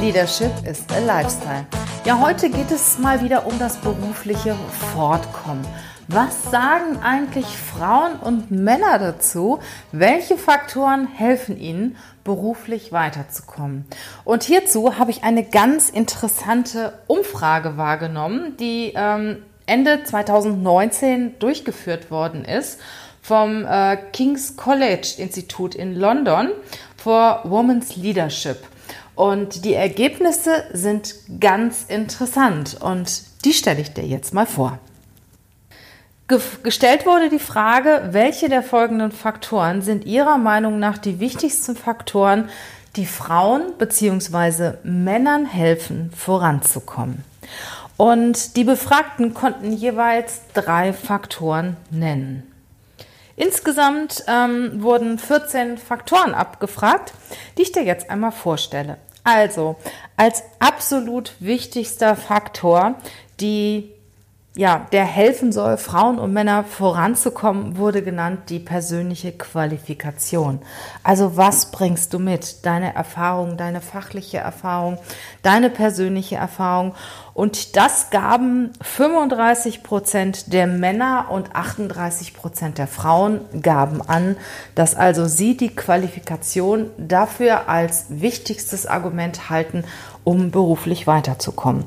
Leadership is a Lifestyle. Ja, heute geht es mal wieder um das berufliche Fortkommen. Was sagen eigentlich Frauen und Männer dazu? Welche Faktoren helfen ihnen, beruflich weiterzukommen? Und hierzu habe ich eine ganz interessante Umfrage wahrgenommen, die ähm, Ende 2019 durchgeführt worden ist vom äh, King's College Institut in London for Women's Leadership. Und die Ergebnisse sind ganz interessant und die stelle ich dir jetzt mal vor. Ge gestellt wurde die Frage, welche der folgenden Faktoren sind Ihrer Meinung nach die wichtigsten Faktoren, die Frauen bzw. Männern helfen, voranzukommen? Und die Befragten konnten jeweils drei Faktoren nennen. Insgesamt ähm, wurden 14 Faktoren abgefragt, die ich dir jetzt einmal vorstelle. Also, als absolut wichtigster Faktor, die ja, der helfen soll, Frauen und Männer voranzukommen, wurde genannt die persönliche Qualifikation. Also was bringst du mit? Deine Erfahrung, deine fachliche Erfahrung, deine persönliche Erfahrung. Und das gaben 35 Prozent der Männer und 38 Prozent der Frauen gaben an, dass also sie die Qualifikation dafür als wichtigstes Argument halten, um beruflich weiterzukommen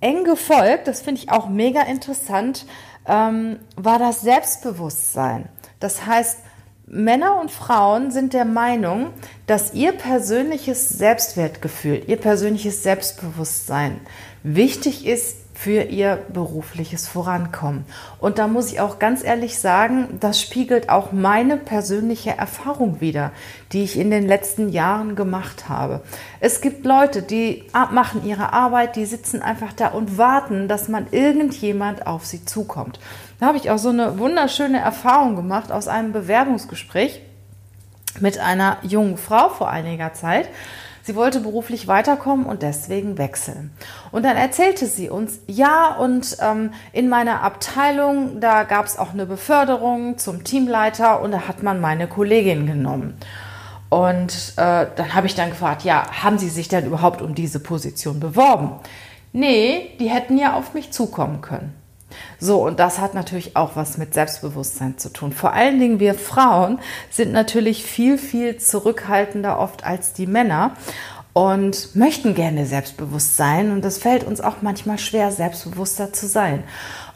eng gefolgt, das finde ich auch mega interessant, ähm, war das Selbstbewusstsein. Das heißt, Männer und Frauen sind der Meinung, dass ihr persönliches Selbstwertgefühl, ihr persönliches Selbstbewusstsein wichtig ist für ihr berufliches Vorankommen. Und da muss ich auch ganz ehrlich sagen, das spiegelt auch meine persönliche Erfahrung wider, die ich in den letzten Jahren gemacht habe. Es gibt Leute, die machen ihre Arbeit, die sitzen einfach da und warten, dass man irgendjemand auf sie zukommt. Da habe ich auch so eine wunderschöne Erfahrung gemacht aus einem Bewerbungsgespräch mit einer jungen Frau vor einiger Zeit. Sie wollte beruflich weiterkommen und deswegen wechseln. Und dann erzählte sie uns, ja, und ähm, in meiner Abteilung, da gab es auch eine Beförderung zum Teamleiter und da hat man meine Kollegin genommen. Und äh, dann habe ich dann gefragt, ja, haben Sie sich denn überhaupt um diese Position beworben? Nee, die hätten ja auf mich zukommen können. So, und das hat natürlich auch was mit Selbstbewusstsein zu tun. Vor allen Dingen wir Frauen sind natürlich viel, viel zurückhaltender oft als die Männer und möchten gerne selbstbewusst sein. Und es fällt uns auch manchmal schwer, selbstbewusster zu sein.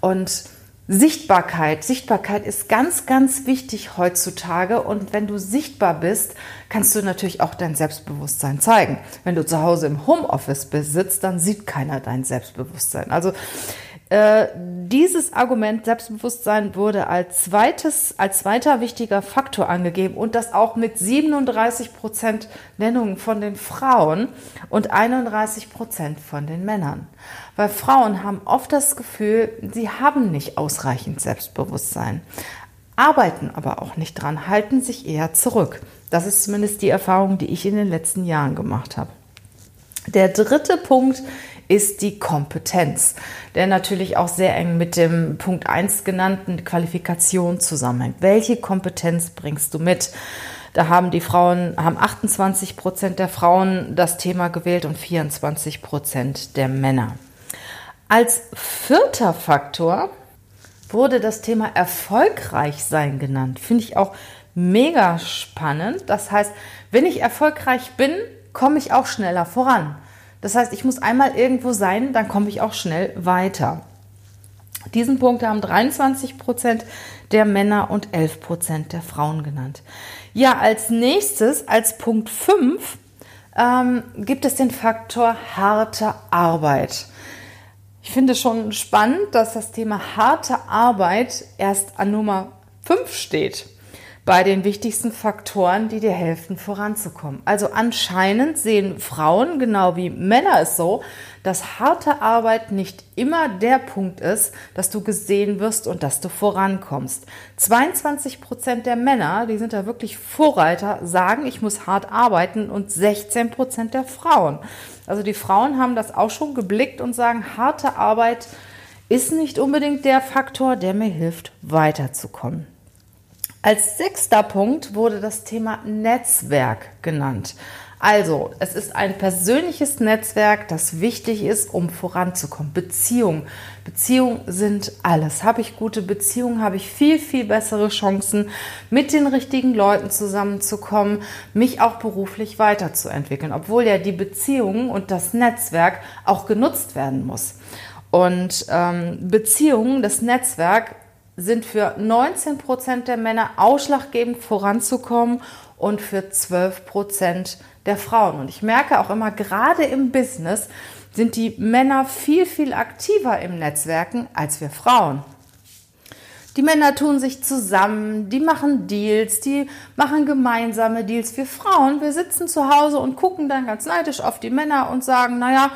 Und Sichtbarkeit. Sichtbarkeit ist ganz, ganz wichtig heutzutage. Und wenn du sichtbar bist, kannst du natürlich auch dein Selbstbewusstsein zeigen. Wenn du zu Hause im Homeoffice besitzt, dann sieht keiner dein Selbstbewusstsein. Also äh, dieses Argument Selbstbewusstsein wurde als zweites, als zweiter wichtiger Faktor angegeben und das auch mit 37 Prozent Nennungen von den Frauen und 31 Prozent von den Männern. Weil Frauen haben oft das Gefühl, sie haben nicht ausreichend Selbstbewusstsein, arbeiten aber auch nicht dran, halten sich eher zurück. Das ist zumindest die Erfahrung, die ich in den letzten Jahren gemacht habe. Der dritte Punkt ist die Kompetenz, der natürlich auch sehr eng mit dem Punkt 1 genannten Qualifikation zusammenhängt. Welche Kompetenz bringst du mit? Da haben die Frauen, haben 28 Prozent der Frauen das Thema gewählt und 24 Prozent der Männer. Als vierter Faktor wurde das Thema erfolgreich sein genannt. Finde ich auch mega spannend. Das heißt, wenn ich erfolgreich bin, komme ich auch schneller voran. Das heißt, ich muss einmal irgendwo sein, dann komme ich auch schnell weiter. Diesen Punkt haben 23 Prozent der Männer und 11 Prozent der Frauen genannt. Ja, als nächstes, als Punkt 5, ähm, gibt es den Faktor harte Arbeit. Ich finde schon spannend, dass das Thema harte Arbeit erst an Nummer 5 steht. Bei den wichtigsten Faktoren, die dir helfen, voranzukommen. Also anscheinend sehen Frauen, genau wie Männer es so, dass harte Arbeit nicht immer der Punkt ist, dass du gesehen wirst und dass du vorankommst. 22 Prozent der Männer, die sind da wirklich Vorreiter, sagen, ich muss hart arbeiten und 16 Prozent der Frauen. Also die Frauen haben das auch schon geblickt und sagen, harte Arbeit ist nicht unbedingt der Faktor, der mir hilft, weiterzukommen. Als sechster Punkt wurde das Thema Netzwerk genannt. Also, es ist ein persönliches Netzwerk, das wichtig ist, um voranzukommen. Beziehungen. Beziehungen sind alles. Habe ich gute Beziehungen, habe ich viel, viel bessere Chancen, mit den richtigen Leuten zusammenzukommen, mich auch beruflich weiterzuentwickeln, obwohl ja die Beziehungen und das Netzwerk auch genutzt werden muss. Und ähm, Beziehungen, das Netzwerk sind für 19 Prozent der Männer ausschlaggebend voranzukommen und für 12 Prozent der Frauen. Und ich merke auch immer, gerade im Business sind die Männer viel, viel aktiver im Netzwerken als wir Frauen. Die Männer tun sich zusammen, die machen Deals, die machen gemeinsame Deals. Wir Frauen, wir sitzen zu Hause und gucken dann ganz neidisch auf die Männer und sagen, naja,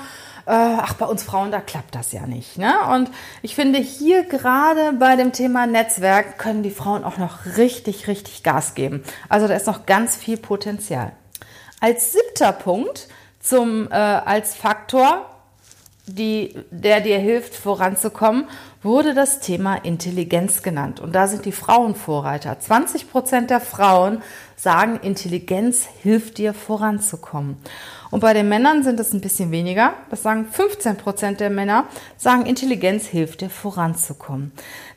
äh, ach, bei uns Frauen, da klappt das ja nicht. Ne? Und ich finde, hier gerade bei dem Thema Netzwerk können die Frauen auch noch richtig, richtig Gas geben. Also da ist noch ganz viel Potenzial. Als siebter Punkt zum, äh, als Faktor, die, der dir hilft, voranzukommen, wurde das Thema Intelligenz genannt. Und da sind die Frauen Vorreiter. 20 Prozent der Frauen sagen, Intelligenz hilft dir voranzukommen. Und bei den Männern sind es ein bisschen weniger. Das sagen 15 Prozent der Männer, sagen, Intelligenz hilft dir voranzukommen.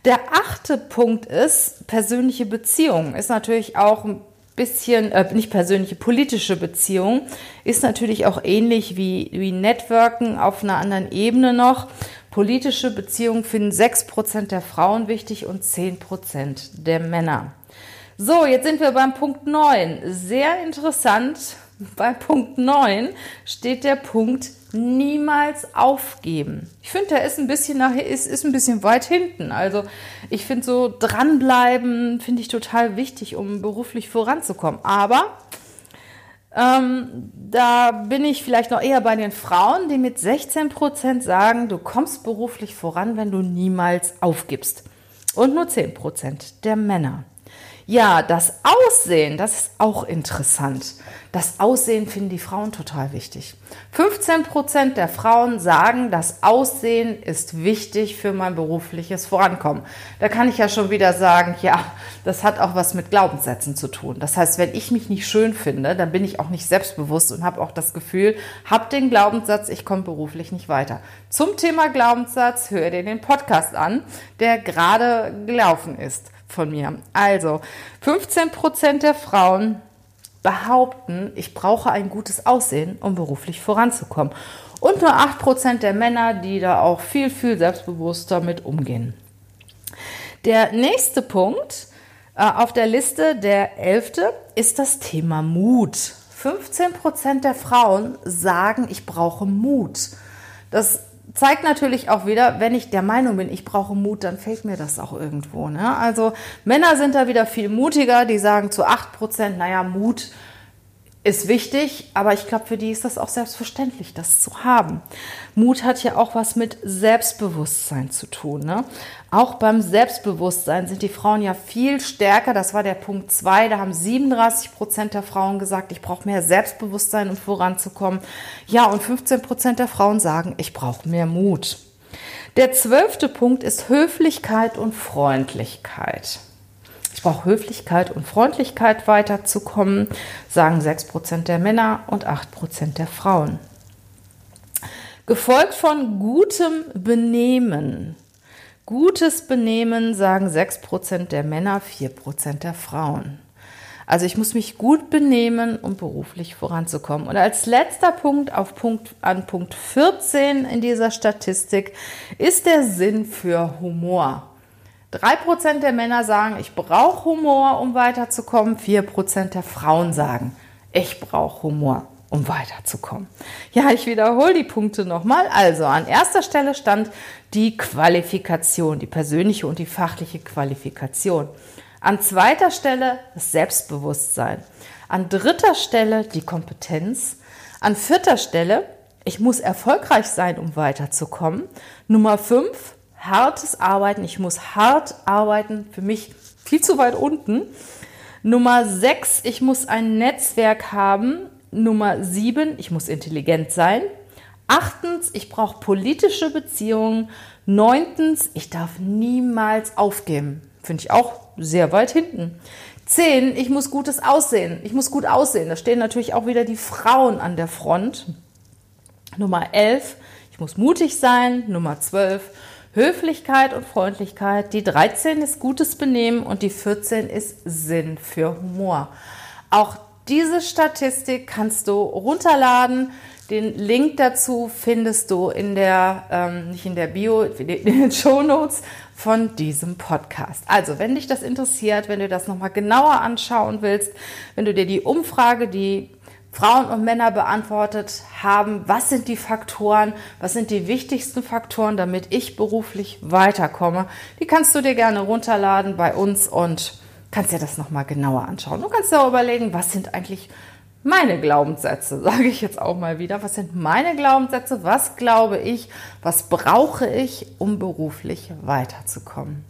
Der achte Punkt ist, persönliche Beziehungen ist natürlich auch ein bisschen, äh, nicht persönliche, politische Beziehung, ist natürlich auch ähnlich wie, wie Networken auf einer anderen Ebene noch. Politische Beziehungen finden 6% der Frauen wichtig und 10% der Männer. So, jetzt sind wir beim Punkt 9. Sehr interessant bei Punkt 9 steht der Punkt niemals aufgeben. Ich finde, der ist ein bisschen nachher ist, ist ein bisschen weit hinten. Also ich finde so dranbleiben finde ich total wichtig, um beruflich voranzukommen. Aber ähm, da bin ich vielleicht noch eher bei den Frauen, die mit 16 Prozent sagen, du kommst beruflich voran, wenn du niemals aufgibst. Und nur 10 Prozent der Männer. Ja, das Aussehen, das ist auch interessant. Das Aussehen finden die Frauen total wichtig. 15 Prozent der Frauen sagen, das Aussehen ist wichtig für mein berufliches Vorankommen. Da kann ich ja schon wieder sagen, ja, das hat auch was mit Glaubenssätzen zu tun. Das heißt, wenn ich mich nicht schön finde, dann bin ich auch nicht selbstbewusst und habe auch das Gefühl, habe den Glaubenssatz, ich komme beruflich nicht weiter. Zum Thema Glaubenssatz hör dir den Podcast an, der gerade gelaufen ist von mir. Also, 15 Prozent der Frauen behaupten, ich brauche ein gutes Aussehen, um beruflich voranzukommen. Und nur 8 Prozent der Männer, die da auch viel, viel selbstbewusster mit umgehen. Der nächste Punkt äh, auf der Liste, der elfte, ist das Thema Mut. 15 Prozent der Frauen sagen, ich brauche Mut. Das zeigt natürlich auch wieder, wenn ich der Meinung bin, ich brauche Mut, dann fehlt mir das auch irgendwo. Ne? Also Männer sind da wieder viel mutiger, die sagen zu 8 Prozent, naja, Mut ist wichtig, aber ich glaube, für die ist das auch selbstverständlich, das zu haben. Mut hat ja auch was mit Selbstbewusstsein zu tun. Ne? Auch beim Selbstbewusstsein sind die Frauen ja viel stärker. Das war der Punkt 2. Da haben 37 Prozent der Frauen gesagt, ich brauche mehr Selbstbewusstsein, um voranzukommen. Ja, und 15 Prozent der Frauen sagen, ich brauche mehr Mut. Der zwölfte Punkt ist Höflichkeit und Freundlichkeit. Ich brauche Höflichkeit und Freundlichkeit weiterzukommen, sagen 6% der Männer und 8% der Frauen. Gefolgt von gutem Benehmen. Gutes Benehmen sagen 6% der Männer, 4% der Frauen. Also ich muss mich gut benehmen, um beruflich voranzukommen. Und als letzter Punkt auf Punkt, an Punkt 14 in dieser Statistik ist der Sinn für Humor. 3% der Männer sagen, ich brauche Humor, um weiterzukommen. 4% der Frauen sagen, ich brauche Humor, um weiterzukommen. Ja, ich wiederhole die Punkte nochmal. Also an erster Stelle stand die Qualifikation, die persönliche und die fachliche Qualifikation. An zweiter Stelle das Selbstbewusstsein. An dritter Stelle die Kompetenz. An vierter Stelle, ich muss erfolgreich sein, um weiterzukommen. Nummer fünf, hartes Arbeiten. Ich muss hart arbeiten. Für mich viel zu weit unten. Nummer sechs, ich muss ein Netzwerk haben. Nummer sieben, ich muss intelligent sein. Achtens, ich brauche politische Beziehungen. Neuntens, ich darf niemals aufgeben. Finde ich auch sehr weit hinten. Zehn, ich muss gutes Aussehen. Ich muss gut aussehen. Da stehen natürlich auch wieder die Frauen an der Front. Nummer elf, ich muss mutig sein. Nummer zwölf, Höflichkeit und Freundlichkeit. Die 13 ist gutes Benehmen und die 14 ist Sinn für Humor. Auch diese Statistik kannst du runterladen. Den Link dazu findest du in der, ähm, nicht in der Bio, in den Show Notes von diesem Podcast. Also, wenn dich das interessiert, wenn du das nochmal genauer anschauen willst, wenn du dir die Umfrage, die Frauen und Männer beantwortet haben, was sind die Faktoren, was sind die wichtigsten Faktoren, damit ich beruflich weiterkomme, die kannst du dir gerne runterladen bei uns und kannst dir das nochmal genauer anschauen. Du kannst dir auch überlegen, was sind eigentlich meine Glaubenssätze, sage ich jetzt auch mal wieder. Was sind meine Glaubenssätze? Was glaube ich? Was brauche ich, um beruflich weiterzukommen?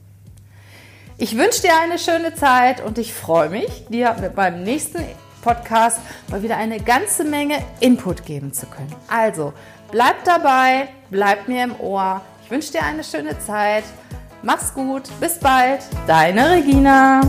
Ich wünsche dir eine schöne Zeit und ich freue mich, dir meinem nächsten Podcast mal wieder eine ganze Menge Input geben zu können. Also, bleib dabei, bleib mir im Ohr. Ich wünsche dir eine schöne Zeit. Mach's gut, bis bald, deine Regina.